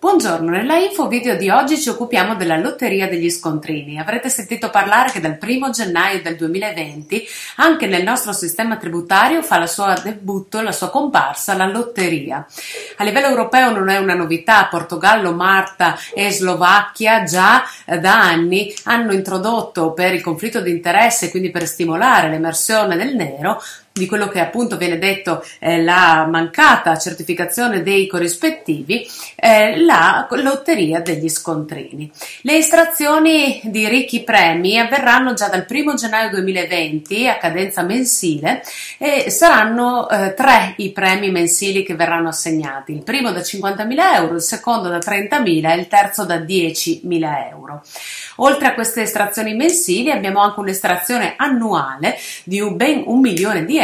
Buongiorno, nella info video di oggi ci occupiamo della lotteria degli scontrini. Avrete sentito parlare che dal 1 gennaio del 2020 anche nel nostro sistema tributario fa la sua debutto, la sua comparsa, la lotteria. A livello europeo non è una novità, Portogallo, Malta e Slovacchia già eh, da anni hanno introdotto per il conflitto di interesse, quindi per stimolare l'emersione del nero, di quello che appunto viene detto eh, la mancata certificazione dei corrispettivi, eh, la lotteria degli scontrini. Le estrazioni di ricchi premi avverranno già dal 1 gennaio 2020 a cadenza mensile e saranno eh, tre i premi mensili che verranno assegnati, il primo da 50.000 euro, il secondo da 30.000 e il terzo da 10.000 euro. Oltre a queste estrazioni mensili abbiamo anche un'estrazione annuale di un ben un milione di euro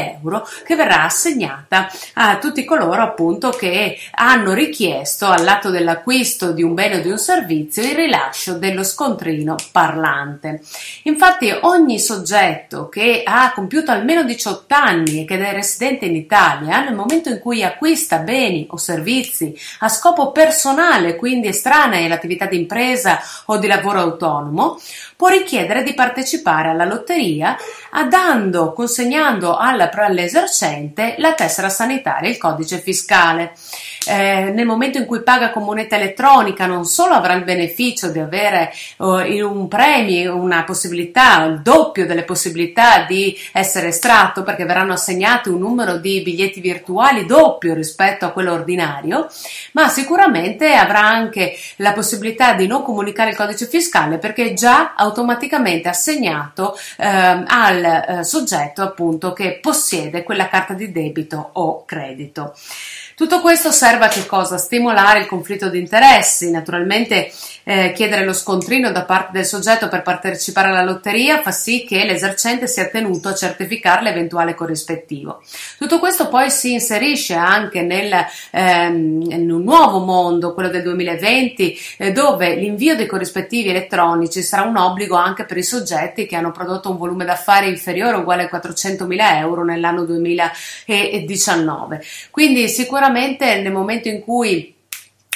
che verrà assegnata a tutti coloro appunto che hanno richiesto all'atto dell'acquisto di un bene o di un servizio il rilascio dello scontrino parlante. Infatti ogni soggetto che ha compiuto almeno 18 anni e che è residente in Italia nel momento in cui acquista beni o servizi a scopo personale, quindi estranei all'attività di impresa o di lavoro autonomo, può richiedere di partecipare alla lotteria dando, consegnando all'esercente la tessera sanitaria e il codice fiscale. Eh, nel momento in cui paga con moneta elettronica non solo avrà il beneficio di avere uh, un premio, una possibilità, il doppio delle possibilità di essere estratto perché verranno assegnati un numero di biglietti virtuali doppio rispetto a quello ordinario, ma sicuramente avrà anche la possibilità di non comunicare il codice fiscale perché è già automaticamente assegnato eh, al eh, soggetto appunto che possiede quella carta di debito o credito. Tutto questo serve a che cosa? Stimolare il conflitto di interessi, naturalmente eh, chiedere lo scontrino da parte del soggetto per partecipare alla lotteria fa sì che l'esercente sia tenuto a certificare l'eventuale corrispettivo. Tutto questo poi si inserisce anche nel, ehm, in un nuovo mondo, quello del 2020, eh, dove l'invio dei corrispettivi elettronici sarà un obbligo anche per i soggetti che hanno prodotto un volume d'affari inferiore o uguale a 400.000 euro nell'anno 2019. Quindi sicuramente nel momento in cui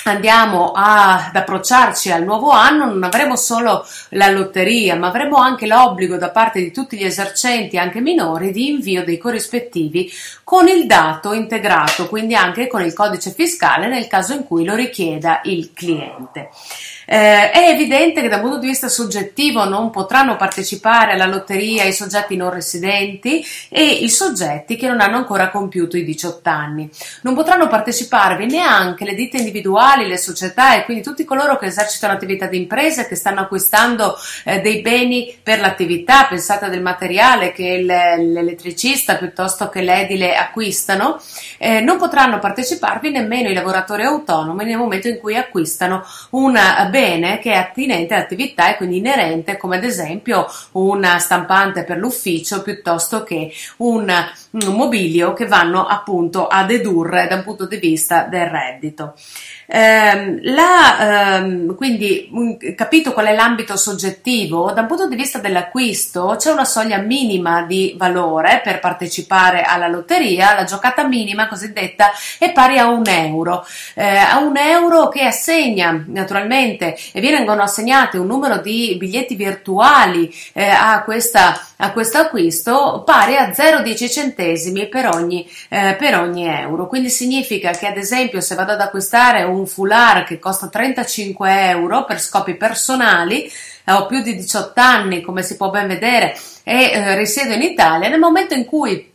andiamo ad approcciarci al nuovo anno non avremo solo la lotteria ma avremo anche l'obbligo da parte di tutti gli esercenti anche minori di invio dei corrispettivi con il dato integrato quindi anche con il codice fiscale nel caso in cui lo richieda il cliente eh, è evidente che dal punto di vista soggettivo non potranno partecipare alla lotteria i soggetti non residenti e i soggetti che non hanno ancora compiuto i 18 anni. Non potranno parteciparvi neanche le ditte individuali, le società e quindi tutti coloro che esercitano attività di impresa e che stanno acquistando eh, dei beni per l'attività, pensate del materiale che l'elettricista piuttosto che l'edile acquistano, eh, non potranno parteciparvi nemmeno i lavoratori autonomi nel momento in cui acquistano un bene bene che è attinente all'attività e quindi inerente come ad esempio una stampante per l'ufficio piuttosto che un, un mobilio che vanno appunto a dedurre da un punto di vista del reddito. Eh, la, ehm, quindi, capito qual è l'ambito soggettivo, da un punto di vista dell'acquisto c'è una soglia minima di valore per partecipare alla lotteria, la giocata minima cosiddetta è pari a un euro, eh, a un euro che assegna naturalmente e vengono assegnate un numero di biglietti virtuali eh, a, questa, a questo acquisto pari a 0,10 centesimi per ogni, eh, per ogni euro. Quindi significa che ad esempio se vado ad acquistare un un foulard che costa 35 euro per scopi personali, eh, ho più di 18 anni, come si può ben vedere, e eh, risiedo in Italia, nel momento in cui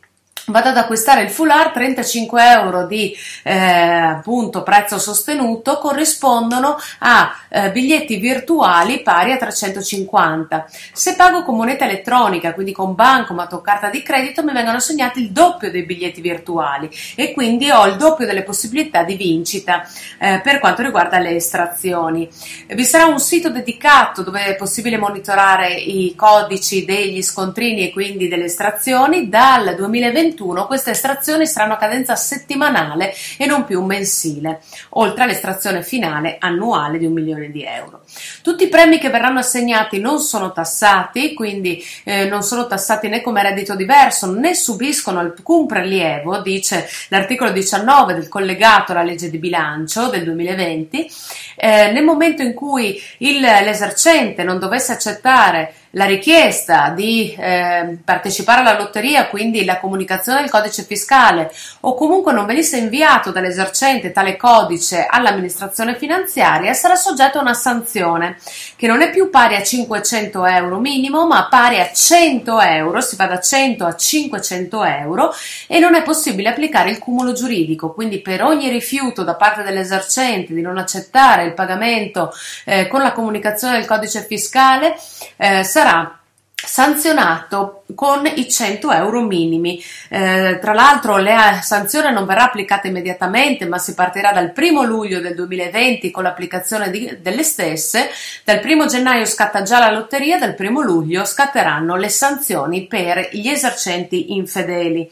vado ad acquistare il foulard 35 euro di eh, appunto prezzo sostenuto corrispondono a eh, biglietti virtuali pari a 350 se pago con moneta elettronica quindi con bancomat o carta di credito mi vengono assegnati il doppio dei biglietti virtuali e quindi ho il doppio delle possibilità di vincita eh, per quanto riguarda le estrazioni. Vi sarà un sito dedicato dove è possibile monitorare i codici degli scontrini e quindi delle estrazioni dal 2021 2021 queste estrazioni saranno a cadenza settimanale e non più mensile, oltre all'estrazione finale annuale di un milione di euro. Tutti i premi che verranno assegnati non sono tassati, quindi eh, non sono tassati né come reddito diverso né subiscono alcun prelievo, dice l'articolo 19 del collegato alla legge di bilancio del 2020 Eh, nel momento in cui il, l'esercente non dovesse accettare la richiesta di eh, partecipare alla lotteria, quindi la comunicazione del codice fiscale, o comunque non venisse inviato dall'esercente tale codice all'amministrazione finanziaria, sarà soggetto a una sanzione che non è più pari a 500 euro minimo, ma pari a 100 euro, si va da 100 a 500 euro e non è possibile applicare il cumulo giuridico, quindi per ogni rifiuto da parte dell'esercente di non accettare il pagamento eh, con la comunicazione del codice fiscale eh, sarà sanzionato con i 100 euro minimi. Eh, tra l'altro la sanzione non verrà applicata immediatamente, ma si partirà dal 1 luglio del 2020 con l'applicazione di, delle stesse. Dal 1 gennaio scatta già la lotteria, dal 1 luglio scatteranno le sanzioni per gli esercenti infedeli.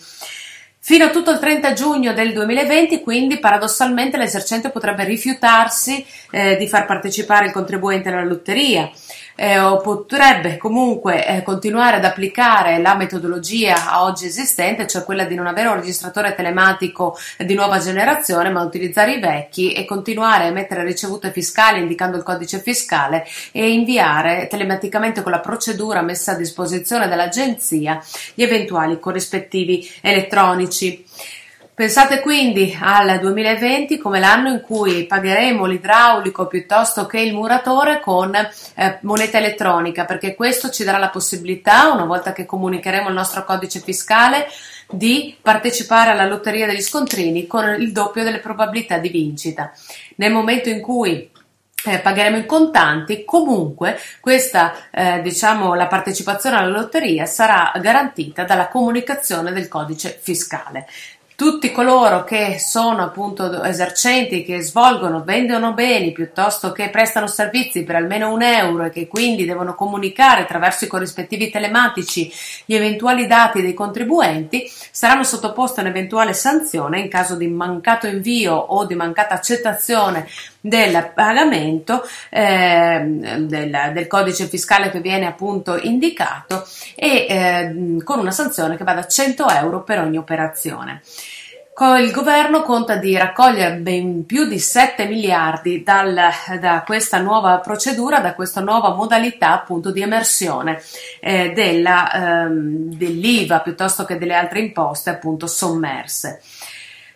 Fino a tutto il 30 giugno del 2020, quindi paradossalmente l'esercente potrebbe rifiutarsi eh, di far partecipare il contribuente alla lotteria eh, o potrebbe comunque eh, continuare ad applicare la metodologia oggi esistente, cioè quella di non avere un registratore telematico di nuova generazione, ma utilizzare i vecchi e continuare a emettere ricevute fiscali indicando il codice fiscale e inviare telematicamente con la procedura messa a disposizione dall'agenzia gli eventuali corrispettivi elettronici. Pensate quindi al 2020 come l'anno in cui pagheremo l'idraulico piuttosto che il muratore con eh, moneta elettronica, perché questo ci darà la possibilità, una volta che comunicheremo il nostro codice fiscale, di partecipare alla lotteria degli scontrini con il doppio delle probabilità di vincita. Nel momento in cui eh, pagheremo in contanti, comunque questa, eh, diciamo, la partecipazione alla lotteria sarà garantita dalla comunicazione del codice fiscale tutti coloro che sono appunto esercenti, che svolgono, vendono beni piuttosto che prestano servizi per almeno un euro e che quindi devono comunicare attraverso i corrispettivi telematici gli eventuali dati dei contribuenti, saranno sottoposti a un'eventuale sanzione in caso di mancato invio o di mancata accettazione del pagamento eh, del, del, codice fiscale che viene appunto indicato e eh, con una sanzione che va da 100 euro per ogni operazione. Il governo conta di raccogliere ben più di 7 miliardi dal, da questa nuova procedura, da questa nuova modalità appunto di emersione eh, della, ehm, dell'IVA piuttosto che delle altre imposte appunto sommerse.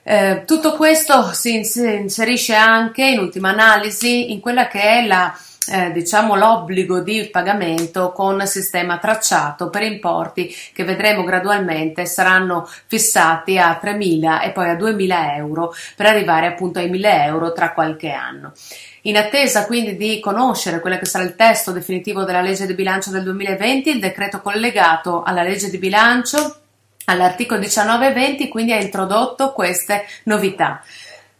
Eh, tutto questo si inserisce anche in ultima analisi in quella che è la eh, diciamo l'obbligo di pagamento con sistema tracciato per importi che vedremo gradualmente saranno fissati a 3.000 e poi a 2.000 euro per arrivare appunto ai 1.000 euro tra qualche anno. In attesa quindi di conoscere quello che sarà il testo definitivo della legge di bilancio del 2020, il decreto collegato alla legge di bilancio all'articolo 19 e 20 quindi ha introdotto queste novità.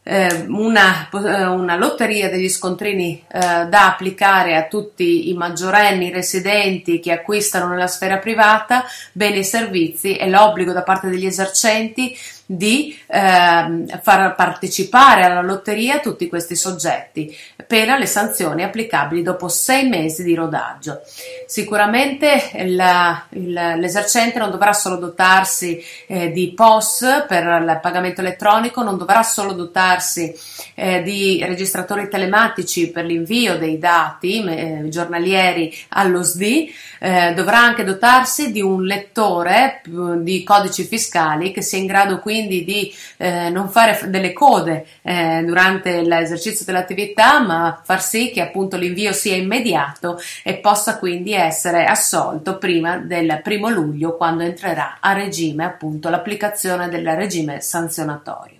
Eh, una, una, lotteria degli scontrini eh, da applicare a tutti i maggiorenni residenti che acquistano nella sfera privata beni e servizi e l'obbligo da parte degli esercenti di eh, far partecipare alla lotteria tutti questi soggetti, pena le sanzioni applicabili dopo sei mesi di rodaggio. Sicuramente la, il, l'esercente non dovrà solo dotarsi eh, di POS per il pagamento elettronico, non dovrà solo dotarsi eh, di registratori telematici per l'invio dei dati eh, giornalieri allo SDI, eh, dovrà anche dotarsi di un lettore di codici fiscali che sia in grado quindi quindi di eh, non fare delle code eh, durante l'esercizio dell'attività, ma far sì che appunto l'invio sia immediato e possa quindi essere assolto prima del primo luglio quando entrerà a regime appunto l'applicazione del regime sanzionatorio.